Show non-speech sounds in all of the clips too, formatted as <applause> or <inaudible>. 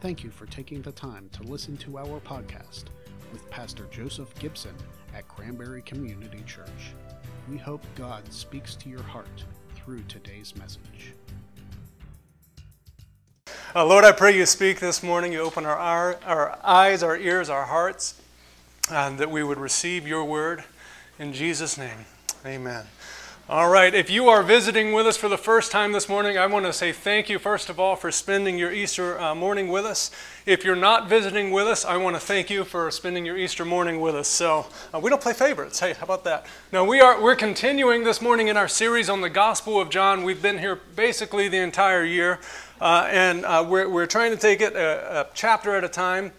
Thank you for taking the time to listen to our podcast with Pastor Joseph Gibson at Cranberry Community Church. We hope God speaks to your heart through today's message. Uh, Lord, I pray you speak this morning. You open our, our, our eyes, our ears, our hearts, and that we would receive your word. In Jesus' name, amen. All right, if you are visiting with us for the first time this morning, I want to say thank you, first of all, for spending your Easter uh, morning with us. If you're not visiting with us, I want to thank you for spending your Easter morning with us. So, uh, we don't play favorites. Hey, how about that? Now, we are, we're continuing this morning in our series on the Gospel of John. We've been here basically the entire year, uh, and uh, we're, we're trying to take it a, a chapter at a time.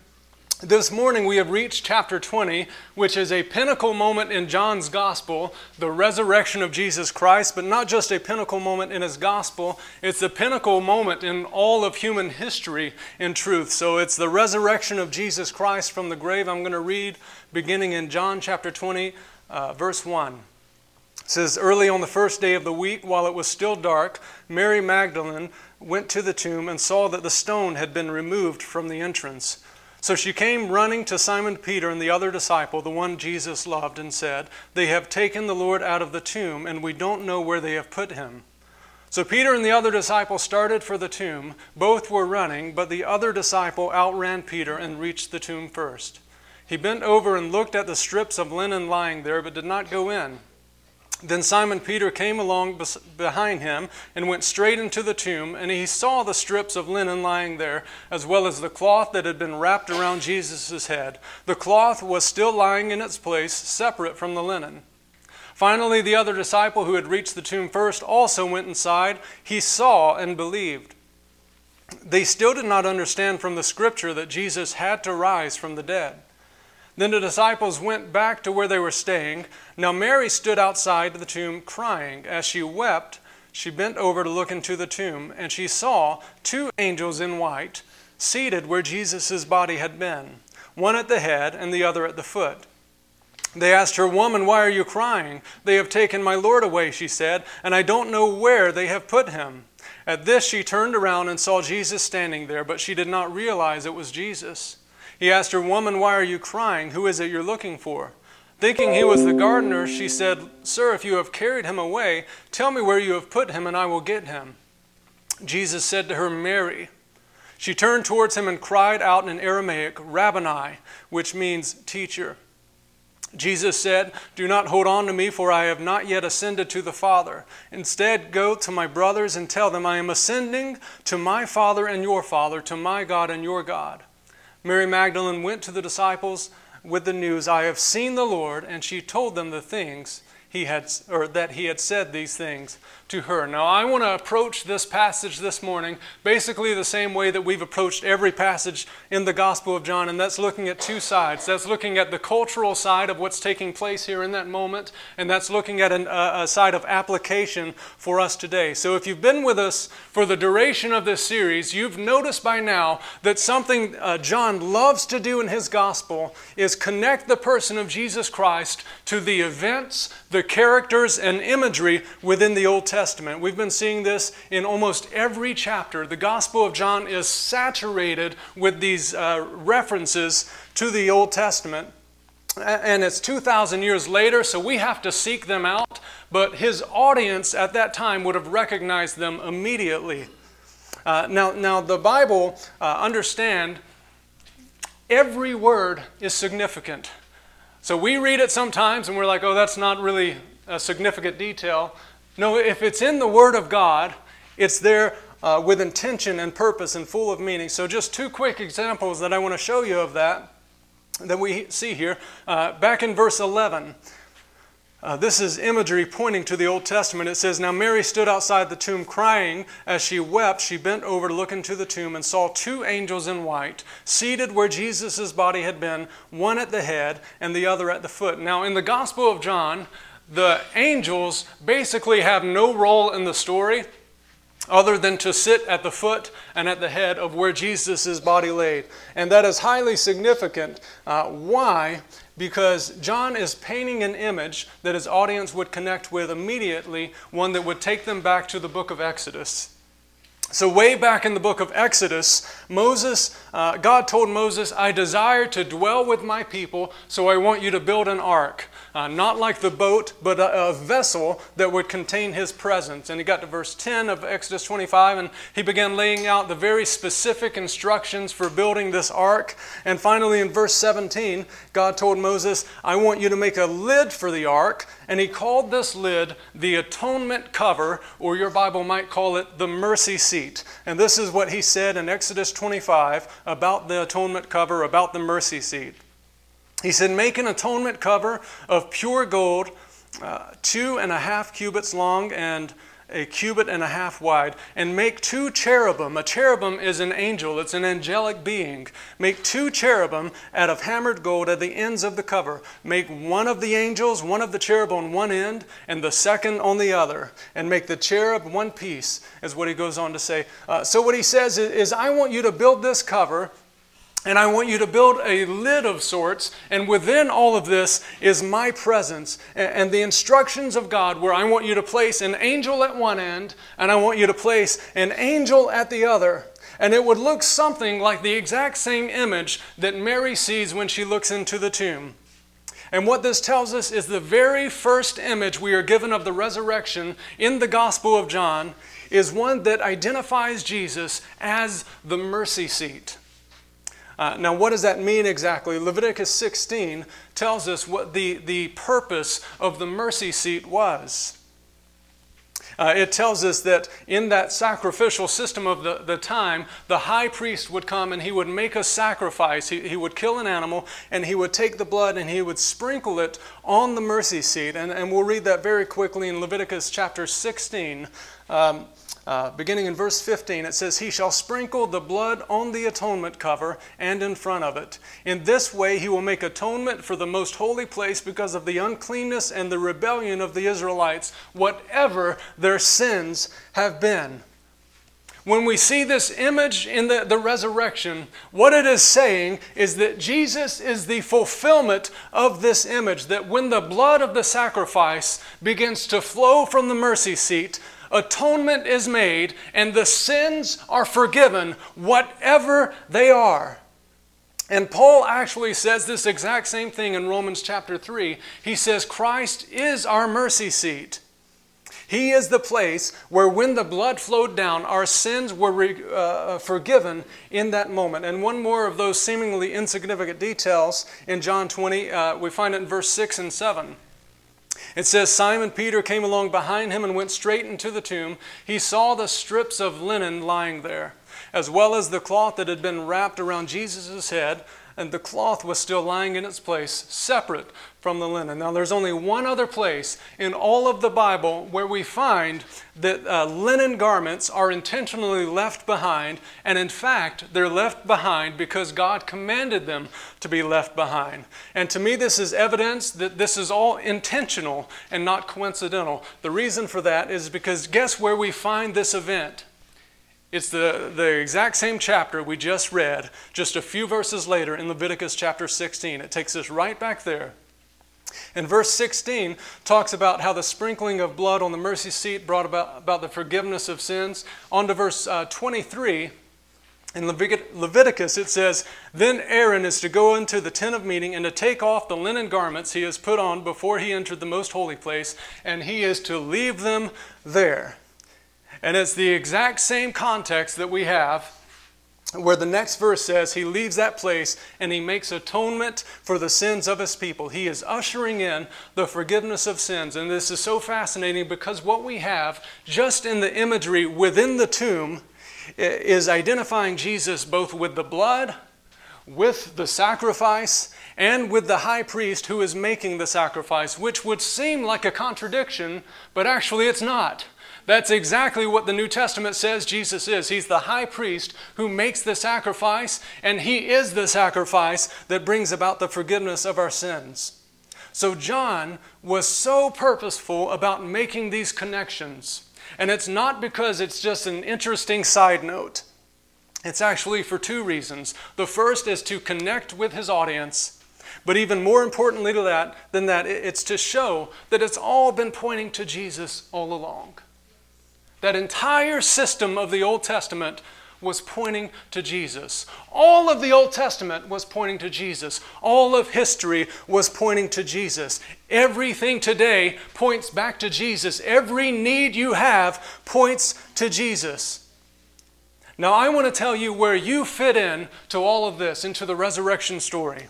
This morning we have reached chapter 20, which is a pinnacle moment in John's gospel, the resurrection of Jesus Christ, but not just a pinnacle moment in his gospel, it's the pinnacle moment in all of human history in truth. So it's the resurrection of Jesus Christ from the grave. I'm going to read beginning in John chapter 20, uh, verse 1. It says, Early on the first day of the week, while it was still dark, Mary Magdalene went to the tomb and saw that the stone had been removed from the entrance. So she came running to Simon Peter and the other disciple, the one Jesus loved, and said, They have taken the Lord out of the tomb, and we don't know where they have put him. So Peter and the other disciple started for the tomb. Both were running, but the other disciple outran Peter and reached the tomb first. He bent over and looked at the strips of linen lying there, but did not go in. Then Simon Peter came along behind him and went straight into the tomb, and he saw the strips of linen lying there, as well as the cloth that had been wrapped around Jesus' head. The cloth was still lying in its place, separate from the linen. Finally, the other disciple who had reached the tomb first also went inside. He saw and believed. They still did not understand from the scripture that Jesus had to rise from the dead. Then the disciples went back to where they were staying. Now Mary stood outside the tomb crying. As she wept, she bent over to look into the tomb, and she saw two angels in white seated where Jesus' body had been, one at the head and the other at the foot. They asked her, Woman, why are you crying? They have taken my Lord away, she said, and I don't know where they have put him. At this, she turned around and saw Jesus standing there, but she did not realize it was Jesus. He asked her, Woman, why are you crying? Who is it you're looking for? Thinking he was the gardener, she said, Sir, if you have carried him away, tell me where you have put him, and I will get him. Jesus said to her, Mary. She turned towards him and cried out in Aramaic, Rabboni, which means teacher. Jesus said, Do not hold on to me, for I have not yet ascended to the Father. Instead, go to my brothers and tell them, I am ascending to my Father and your Father, to my God and your God. Mary Magdalene went to the disciples with the news, I have seen the Lord, and she told them the things he had or that he had said these things to her. Now, I want to approach this passage this morning basically the same way that we've approached every passage in the Gospel of John, and that's looking at two sides. That's looking at the cultural side of what's taking place here in that moment, and that's looking at an, a side of application for us today. So, if you've been with us for the duration of this series, you've noticed by now that something uh, John loves to do in his Gospel is connect the person of Jesus Christ to the events, the characters, and imagery within the Old Testament. Testament. We've been seeing this in almost every chapter. The Gospel of John is saturated with these uh, references to the Old Testament. And it's 2,000 years later, so we have to seek them out. But his audience at that time would have recognized them immediately. Uh, now, now, the Bible, uh, understand, every word is significant. So we read it sometimes and we're like, oh, that's not really a significant detail. No, if it's in the Word of God, it's there uh, with intention and purpose and full of meaning. So, just two quick examples that I want to show you of that that we see here. Uh, back in verse 11, uh, this is imagery pointing to the Old Testament. It says, Now Mary stood outside the tomb crying. As she wept, she bent over to look into the tomb and saw two angels in white seated where Jesus' body had been, one at the head and the other at the foot. Now, in the Gospel of John, the angels basically have no role in the story other than to sit at the foot and at the head of where Jesus' body laid. And that is highly significant. Uh, why? Because John is painting an image that his audience would connect with immediately, one that would take them back to the book of Exodus. So, way back in the book of Exodus, Moses, uh, God told Moses, I desire to dwell with my people, so I want you to build an ark. Uh, not like the boat, but a, a, vessel that would contain his presence. And he got to verse 10 of Exodus 25, and he began laying out the very specific instructions for building this ark. And finally, in verse 17, God told Moses, I want you to make a lid for the ark. And he called this lid the atonement cover, or your Bible might call it the mercy seat. And this is what he said in Exodus 25 about the atonement cover, about the mercy seat. He said, Make an atonement cover of pure gold, uh, two and a half cubits long and a cubit and a half wide, and make two cherubim. A cherubim is an angel, it's an angelic being. Make two cherubim out of hammered gold at the ends of the cover. Make one of the angels, one of the cherub on one end, and the second on the other. And make the cherub one piece, is what he goes on to say. Uh, so, what he says is, is, I want you to build this cover and I want you to build a lid of sorts, and within all of this is my presence and the instructions of God, where I want you to place an angel at one end, and I want you to place an angel at the other. And it would look something like the exact same image that Mary sees when she looks into the tomb. And what this tells us is the very first image we are given of the resurrection in the Gospel of John is one that identifies Jesus as the mercy seat. Uh, now, what does that mean exactly? Leviticus 16 tells us what the, the purpose of the mercy seat was. Uh, it tells us that in that sacrificial system of the, the time, the high priest would come and he would make a sacrifice. He, he would kill an animal and he would take the blood and he would sprinkle it on the mercy seat. And, and we'll read that very quickly in Leviticus chapter 16. Um, uh, beginning in verse 15, it says, He shall sprinkle the blood on the atonement cover and in front of it. In this way, he will make atonement for the most holy place because of the uncleanness and the rebellion of the Israelites, whatever their sins have been. When we see this image in the, the resurrection, what it is saying is that Jesus is the fulfillment of this image. That when the blood of the sacrifice begins to flow from the mercy seat, atonement is made and the sins are forgiven, whatever they are. And Paul actually says this exact same thing in Romans chapter 3. He says, Christ is our mercy seat. He is the place where, when the blood flowed down, our sins were re, uh, forgiven in that moment. And one more of those seemingly insignificant details in John 20, uh, we find it in verse 6 and 7. It says Simon Peter came along behind him and went straight into the tomb. He saw the strips of linen lying there, as well as the cloth that had been wrapped around Jesus' head, and the cloth was still lying in its place, separate from the linen. Now, there's only one other place in all of the Bible where we find that uh, linen garments are intentionally left behind, and in fact, they're left behind because God commanded them to be left behind. And to me, this is evidence that this is all intentional and not coincidental. The reason for that is because guess where we find this event? It's the, the exact same chapter we just read, just a few verses later in Leviticus chapter 16. It takes us right back there. And verse 16 talks about how the sprinkling of blood on the mercy seat brought about, about the forgiveness of sins. On to verse uh, 23, in Leviticus it says, Then Aaron is to go into the tent of meeting and to take off the linen garments he has put on before he entered the most holy place, and he is to leave them there. And it's the exact same context that we have where the next verse says he leaves that place and he makes atonement for the sins of his people. He is ushering in the forgiveness of sins. And this is so fascinating because what we have just in the imagery within the tomb is identifying Jesus both with the blood, with the sacrifice, and with the high priest who is making the sacrifice, which would seem like a contradiction, but actually it's not. That's exactly what the New Testament says Jesus is. He's the high priest who makes the sacrifice, and he is the sacrifice that brings about the forgiveness of our sins. So, John was so purposeful about making these connections. And it's not because it's just an interesting side note. It's actually for two reasons. The first is to connect with his audience, but even more importantly to that than that, it's to show that it's all been pointing to Jesus all along. That entire system of the Old Testament was pointing to Jesus. All of the Old Testament was pointing to Jesus. All of history was pointing to Jesus. Everything today points back to Jesus. Every need you have points to Jesus. Now, I want to tell you where you fit in to all of this, into the resurrection story.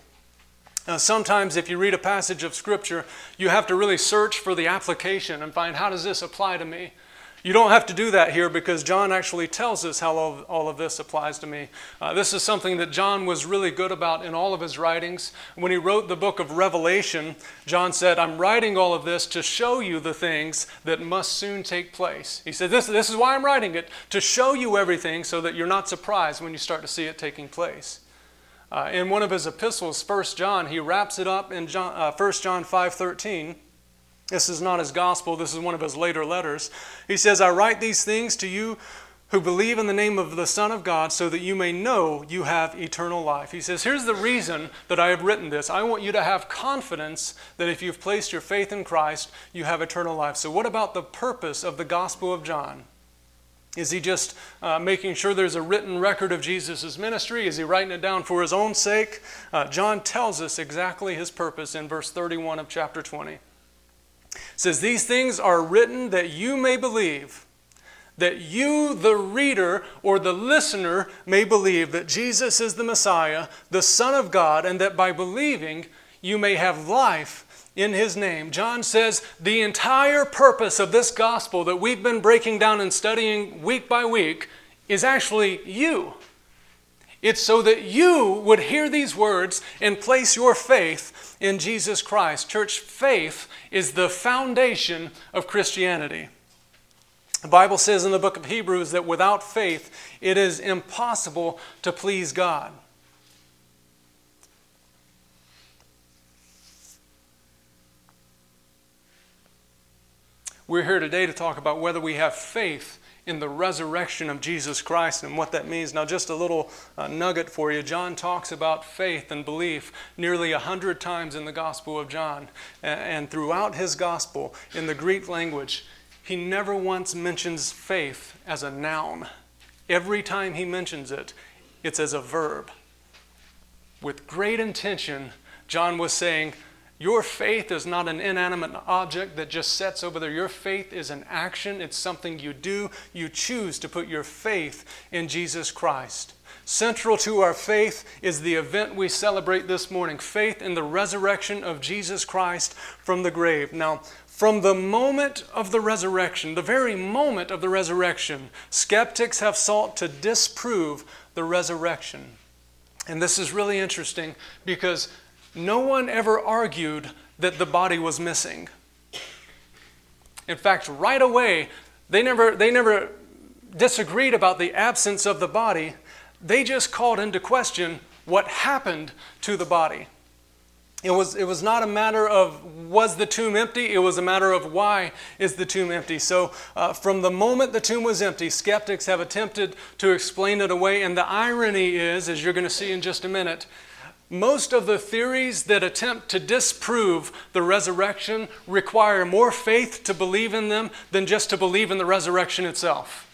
Now, sometimes, if you read a passage of Scripture, you have to really search for the application and find how does this apply to me? You don't have to do that here because John actually tells us how all of, all of this applies to me. Uh, this is something that John was really good about in all of his writings. When he wrote the book of Revelation, John said, I'm writing all of this to show you the things that must soon take place. He said, This, this is why I'm writing it, to show you everything so that you're not surprised when you start to see it taking place. Uh, in one of his epistles, 1 John, he wraps it up in John, uh, 1 John 5 13. This is not his gospel, this is one of his later letters. He says, I write these things to you who believe in the name of the Son of God so that you may know you have eternal life. He says, Here's the reason that I have written this. I want you to have confidence that if you've placed your faith in Christ, you have eternal life. So, what about the purpose of the Gospel of John? Is he just uh, making sure there's a written record of Jesus' ministry? Is he writing it down for his own sake? Uh, John tells us exactly his purpose in verse 31 of chapter 20 says, These things are written that you may believe, that you, the reader or the listener, may believe that Jesus is the Messiah, the Son of God, and that by believing you may have life in his name. John says the entire purpose of this gospel that we've been breaking down and studying week by week is actually you. It's so that you would hear these words and place your faith in Jesus Christ. Church, faith is the foundation of Christianity. The Bible says in the book of Hebrews that without faith it is impossible to please God. We're here today to talk about whether we have faith in the resurrection of Jesus Christ and what that means. Now, just a little uh, nugget for you. John talks about faith and belief nearly a hundred times in the Gospel of John. And, and throughout his Gospel, in the Greek language, he never once mentions faith as a noun. Every time he mentions it, it's as a verb. With great intention, John was saying, your faith is not an inanimate object that just sits over there. Your faith is an action, it's something you do. You choose to put your faith in Jesus Christ. Central to our faith is the event we celebrate this morning faith in the resurrection of Jesus Christ from the grave. Now, from the moment of the resurrection, the very moment of the resurrection, skeptics have sought to disprove the resurrection. And this is really interesting because no one ever argued that the body was missing. In fact, right away, they never, they never disagreed about the absence of the body. They just called into question what happened to the body. It was, it was not a matter of was the tomb empty, it was a matter of why is the tomb empty. So, uh, from the moment the tomb was empty, skeptics have attempted to explain it away. And the irony is, as you're going to see in just a minute, most of the theories that attempt to disprove the resurrection require more faith to believe in them than just to believe in the resurrection itself.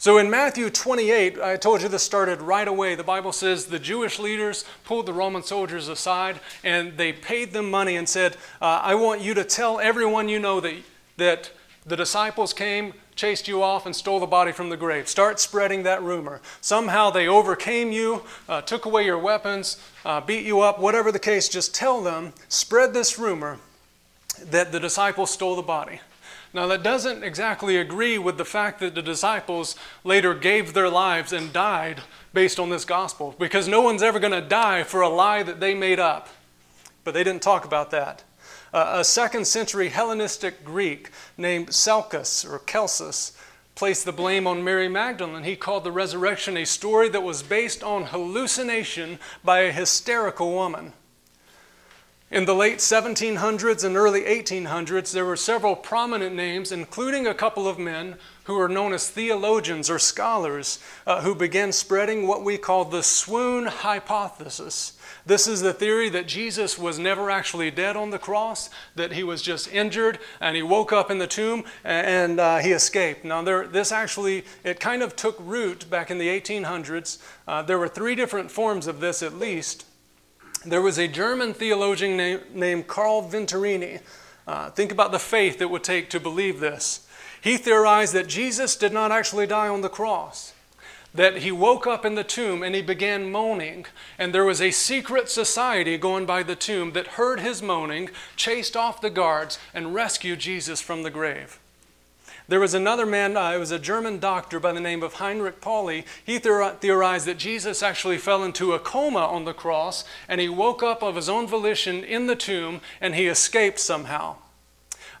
So in Matthew 28, I told you this started right away. The Bible says the Jewish leaders pulled the Roman soldiers aside and they paid them money and said, uh, I want you to tell everyone you know that, that the disciples came, chased you off, and stole the body from the grave. Start spreading that rumor. Somehow they overcame you, uh, took away your weapons, uh, beat you up, whatever the case, just tell them, spread this rumor that the disciples stole the body. Now, that doesn't exactly agree with the fact that the disciples later gave their lives and died based on this gospel, because no one's ever going to die for a lie that they made up. But they didn't talk about that. Uh, a second century Hellenistic Greek named Seleucus or Celsus placed the blame on Mary Magdalene. He called the resurrection a story that was based on hallucination by a hysterical woman. In the late 1700s and early 1800s, there were several prominent names, including a couple of men who are known as theologians or scholars uh, who began spreading what we call the swoon hypothesis. This is the theory that Jesus was never actually dead on the cross, that he was just injured and he woke up in the tomb and uh, he escaped. Now, there, this actually, it kind of took root back in the 1800s. Uh, there were three different forms of this at least. There was a German theologian named, named Karl Venturini. Uh, think about the faith it would take to believe this. He theorized that Jesus did not actually die on the cross that he woke up in the tomb and he began moaning. And there was a secret society going by the tomb that heard his moaning, chased off the guards, and rescued Jesus from the grave. There was another man, uh, it was a German doctor by the name of Heinrich Pauli. He theorized that Jesus actually fell into a coma on the cross and he woke up of his own volition in the tomb and he escaped somehow.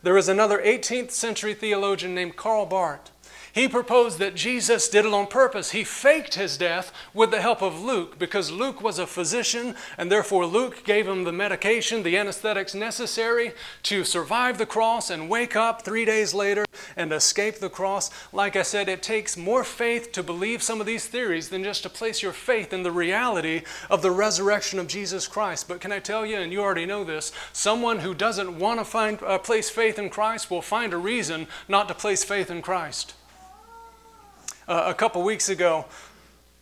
There was another 18th century theologian named Karl Bahrdt. He proposed that Jesus did it on purpose. He faked his death with the help of Luke because Luke was a physician, and therefore Luke gave him the medication, the anesthetics necessary to survive the cross and wake up three days later and escape the cross. Like I said, it takes more faith to believe some of these theories than just to place your faith in the reality of the resurrection of Jesus Christ. But can I tell you, and you already know this, someone who doesn't want to find, uh, place faith in Christ will find a reason not to place faith in Christ. Uh, a couple weeks ago,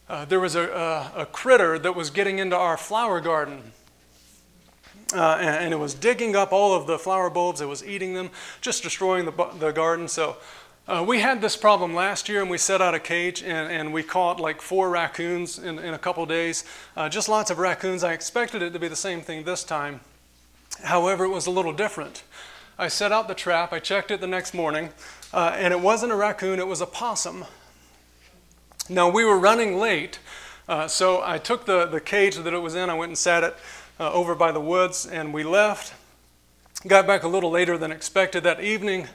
uh, there was a, a, a, critter that was getting into our flower garden. Uh, and, and, it was digging up all of the flower bulbs, it was eating them, just destroying the, the garden. So uh, we had this problem last year, and we set out a cage, and, and we caught like four raccoons in, in a couple days. Uh, just lots of raccoons. I expected it to be the same thing this time. However, it was a little different. I set out the trap, I checked it the next morning, uh, and it wasn't a raccoon, it was a possum. Now, we were running late, uh, so I took the, the cage that it was in, I went and sat it uh, over by the woods, and we left. Got back a little later than expected that evening,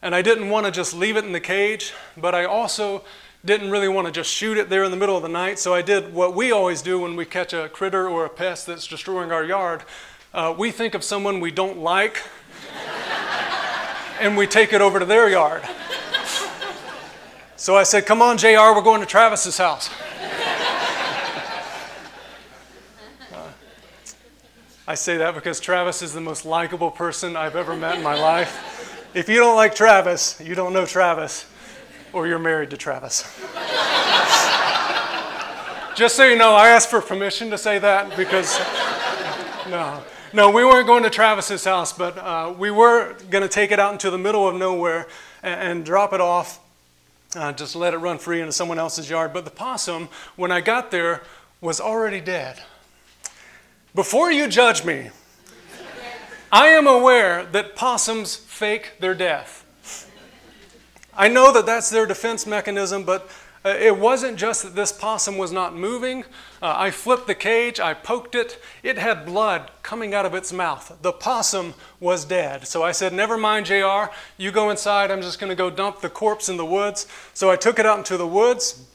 and I didn't want to just leave it in the cage, but I also didn't really want to just shoot it there in the middle of the night, so I did what we always do when we catch a critter or a pest that's destroying our yard. Uh, we think of someone we don't like, <laughs> and we take it over to their yard. So I said, Come on, JR, we're going to Travis's house. I say that because Travis is the most likable person I've ever met in my life. If you don't like Travis, you don't know Travis, or you're married to Travis. Just so you know, I asked for permission to say that because, no. No, we weren't going to Travis's house, but uh, we were going to take it out into the middle of nowhere and, and drop it off uh, just let it run free into someone else's yard. But the possum, when I got there, was already dead. Before you judge me, I am aware that possums fake their death. I know that that's their defense mechanism, but it wasn't just that this possum was not moving. Uh, I flipped the cage, I poked it. It had blood coming out of its mouth. The possum was dead. So I said, Never mind, JR, you go inside. I'm just going to go dump the corpse in the woods. So I took it out into the woods.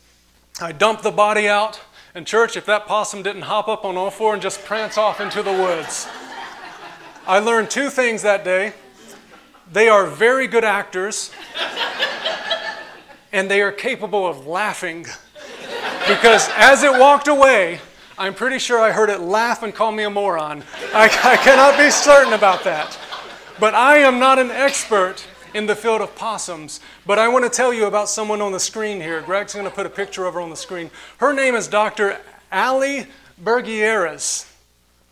I dumped the body out. And, church, if that possum didn't hop up on all four and just prance off into the woods, I learned two things that day. They are very good actors and they are capable of laughing. because as it walked away, I'm pretty sure I heard it laugh and call me a moron. I, I cannot be certain about that. But I am not an expert in the field of possums. But I want to tell you about someone on the screen here. Greg's going to put a picture of her on the screen. Her name is Dr. Ali Bergieres,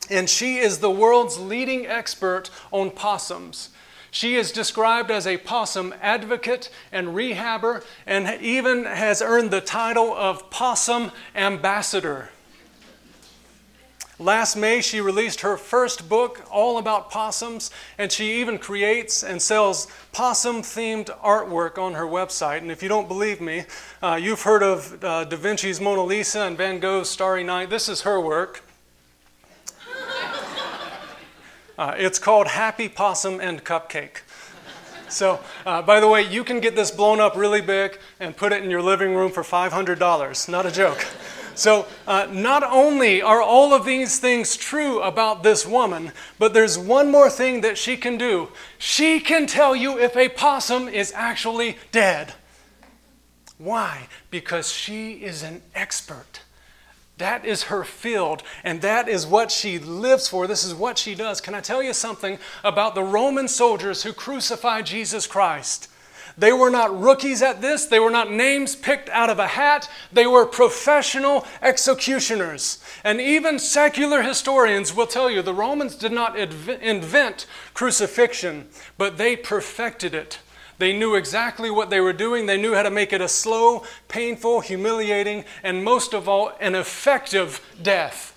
and she is the world's leading expert on possums. She is described as a possum advocate and rehabber, and even has earned the title of possum ambassador. Last May, she released her first book all about possums, and she even creates and sells possum themed artwork on her website. And if you don't believe me, uh, you've heard of uh, Da Vinci's Mona Lisa and Van Gogh's Starry Night. This is her work. Uh, it's called Happy Possum and Cupcake. So, uh, by the way, you can get this blown up really big and put it in your living room for $500. Not a joke. So, uh, not only are all of these things true about this woman, but there's one more thing that she can do. She can tell you if a possum is actually dead. Why? Because she is an expert. That is her field, and that is what she lives for. This is what she does. Can I tell you something about the Roman soldiers who crucified Jesus Christ? They were not rookies at this. They were not names picked out of a hat. They were professional executioners. And even secular historians will tell you the Romans did not invent crucifixion, but they perfected it. They knew exactly what they were doing. They knew how to make it a slow, painful, humiliating, and most of all, an effective death.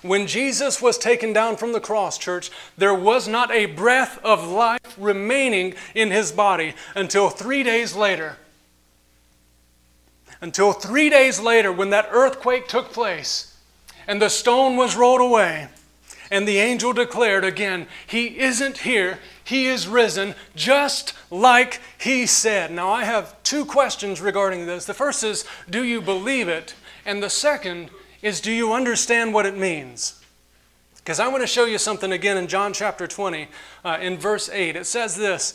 When Jesus was taken down from the cross, church, there was not a breath of life remaining in his body until three days later. Until three days later, when that earthquake took place and the stone was rolled away, and the angel declared again, He isn't here, He is risen, just like He said. Now, I have two questions regarding this. The first is, Do you believe it? And the second is, Do you understand what it means? Because I want to show you something again in John chapter 20, uh, in verse 8. It says this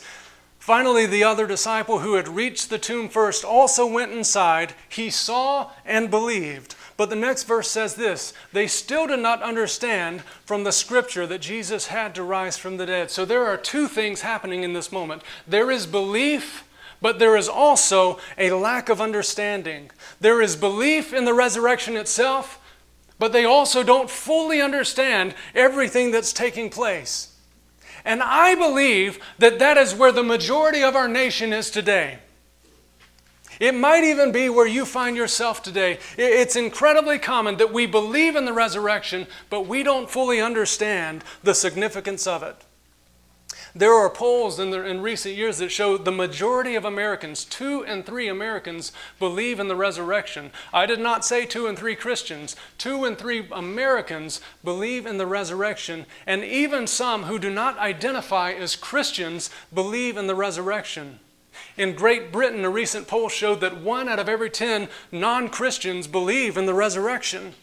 Finally, the other disciple who had reached the tomb first also went inside. He saw and believed. But the next verse says this they still did not understand from the scripture that Jesus had to rise from the dead. So there are two things happening in this moment there is belief. But there is also a lack of understanding. There is belief in the resurrection itself, but they also don't fully understand everything that's taking place. And I believe that that is where the majority of our nation is today. It might even be where you find yourself today. It's incredibly common that we believe in the resurrection, but we don't fully understand the significance of it. There are polls in, the, in recent years that show the majority of Americans, two and three Americans, believe in the resurrection. I did not say two and three Christians. Two and three Americans believe in the resurrection, and even some who do not identify as Christians believe in the resurrection. In Great Britain, a recent poll showed that one out of every 10 non Christians believe in the resurrection.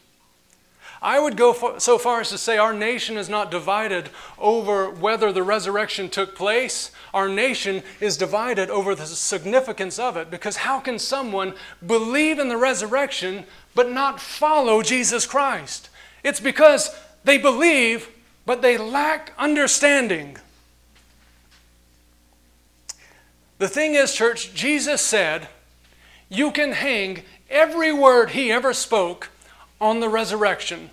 I would go so far as to say our nation is not divided over whether the resurrection took place. Our nation is divided over the significance of it because how can someone believe in the resurrection but not follow Jesus Christ? It's because they believe but they lack understanding. The thing is, church, Jesus said, you can hang every word he ever spoke on the resurrection.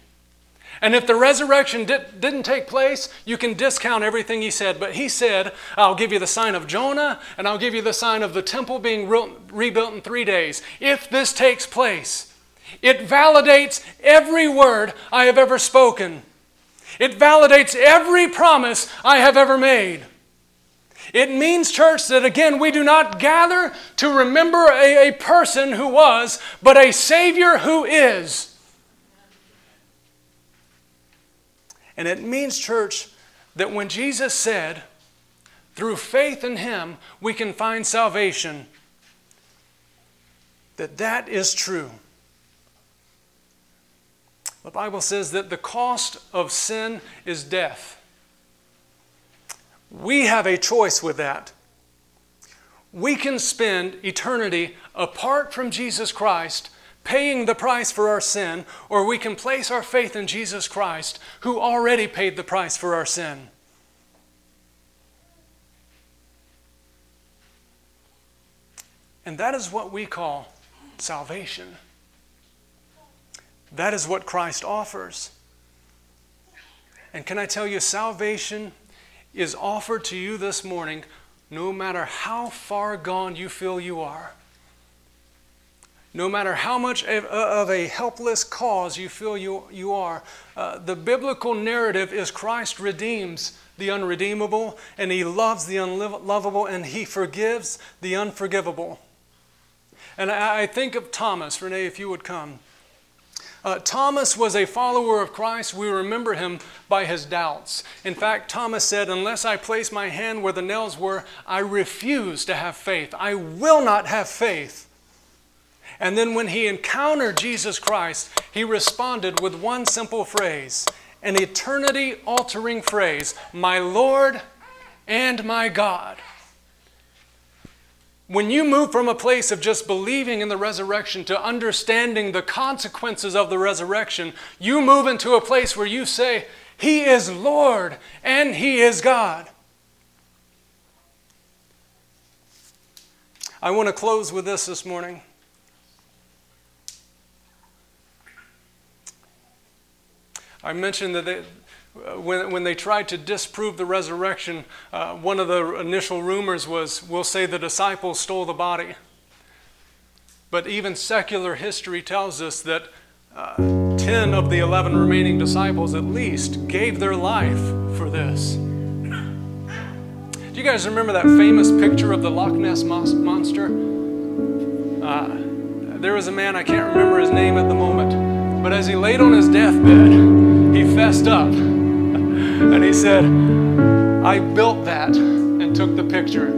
And if the resurrection did, not take place, you can discount everything he said. But he said, I'll give you the sign of Jonah, and I'll give you the sign of the temple being re- rebuilt in three days. If this takes place, it validates every word I have ever spoken, it validates every promise I have ever made. It means, church, that again, we do not gather to remember a, a person who was, but a Savior who is. And it means, church, that when Jesus said, through faith in Him, we can find salvation, that that is true. The Bible says that the cost of sin is death. We have a choice with that. We can spend eternity apart from Jesus Christ, paying the price for our sin, or we can place our faith in Jesus Christ, who already paid the price for our sin. And that is what we call salvation. That is what Christ offers. And can I tell you, salvation is offered to you this morning, no matter how far gone you feel you are. No matter how much of a helpless cause you feel you, you are, uh, the biblical narrative is Christ redeems the unredeemable, and he loves the unlovable, and he forgives the unforgivable. And I, I think of Thomas, Renee, if you would come. Uh, Thomas was a follower of Christ. We remember him by his doubts. In fact, Thomas said, Unless I place my hand where the nails were, I refuse to have faith. I will not have faith. And then when he encountered Jesus Christ, he responded with one simple phrase, an eternity altering phrase My Lord and my God. when you move from a place of just believing in the resurrection to understanding the consequences of the resurrection, you move into a place where you say, He is Lord and He is God. I want to close with this this morning. I mentioned that they, when, when they tried to disprove the resurrection, uh, one of the initial rumors was we'll say the disciples stole the body. But even secular history tells us that uh, 10 of the 11 remaining disciples at least gave their life for this. Do you guys remember that famous picture of the Loch Ness monster? Uh, there was a man, I can't remember his name at the moment, but as he laid on his deathbed, he fessed up and he said, I built that and took the picture.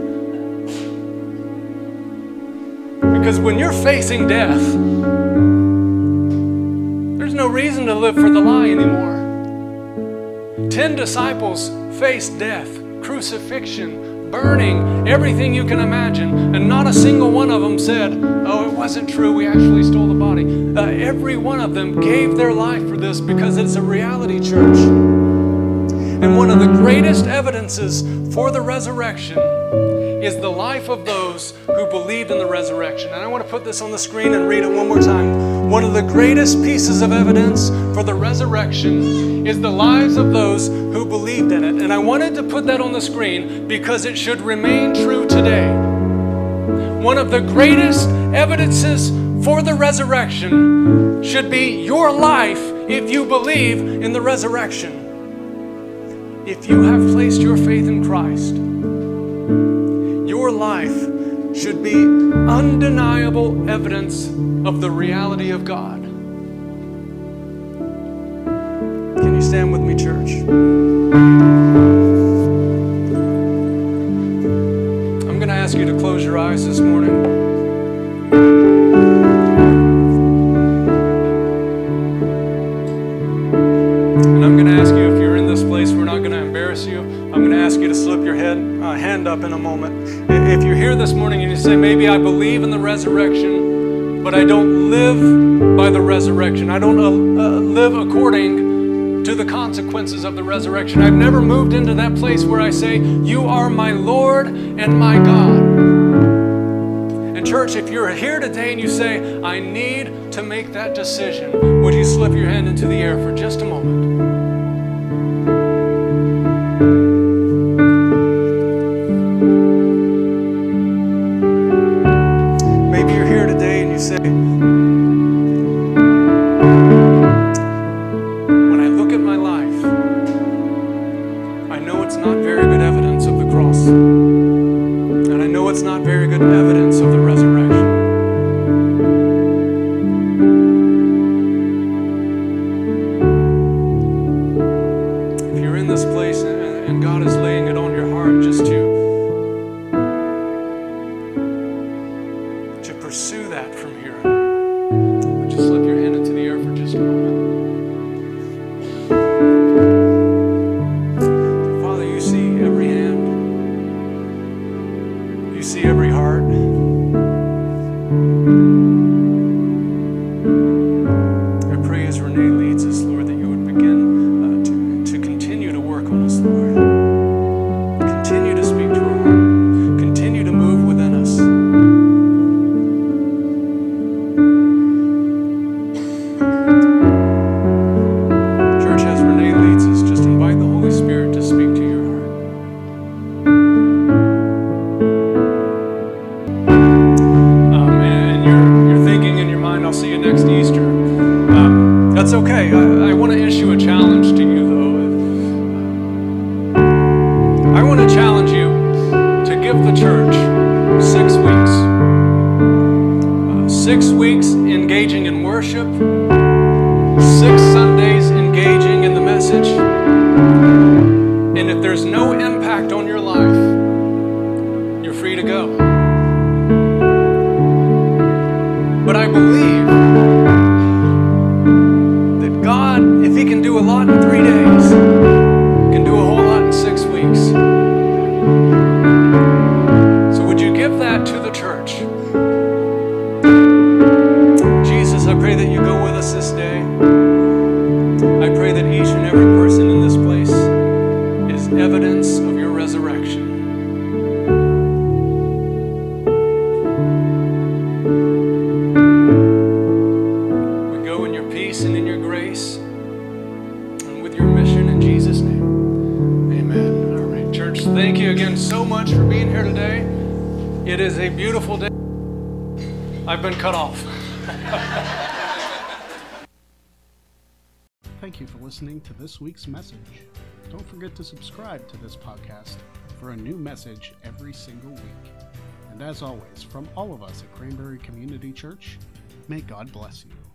Because when you're facing death, there's no reason to live for the lie anymore. Ten disciples faced death, crucifixion, burning, everything you can imagine, and not a single one of them said, Oh, it wasn't true, we actually stole the body. Uh, every one of them gave their life for this because it's a reality, church. And one of the greatest evidences for the resurrection is the life of those who believed in the resurrection. And I want to put this on the screen and read it one more time. One of the greatest pieces of evidence for the resurrection is the lives of those who believed in it. And I wanted to put that on the screen because it should remain true today. One of the greatest evidences for the resurrection should be your life if you believe in the resurrection if you have placed your faith in Christ, your life should be undeniable evidence of the reality of God. Can you stand with me, church? I'm going to ask you to close your eyes this morning. And I'm going to ask you if you're in this place, we're not going to embarrass you. I'm going to ask you to slip your head, uh, hand up in a moment. If you're here this morning and you say, maybe I believe in the resurrection, but I don't live by the resurrection, I don't uh, uh, live according to the consequences of the resurrection. I've never moved into that place where I say, You are my Lord and my God. And, church, if you're here today and you say, I need to make that decision, would you slip your hand into the air for just a moment? This week's message. Don't forget to subscribe to this podcast for a new message every single week. And as always, from all of us at Cranberry Community Church, may God bless you.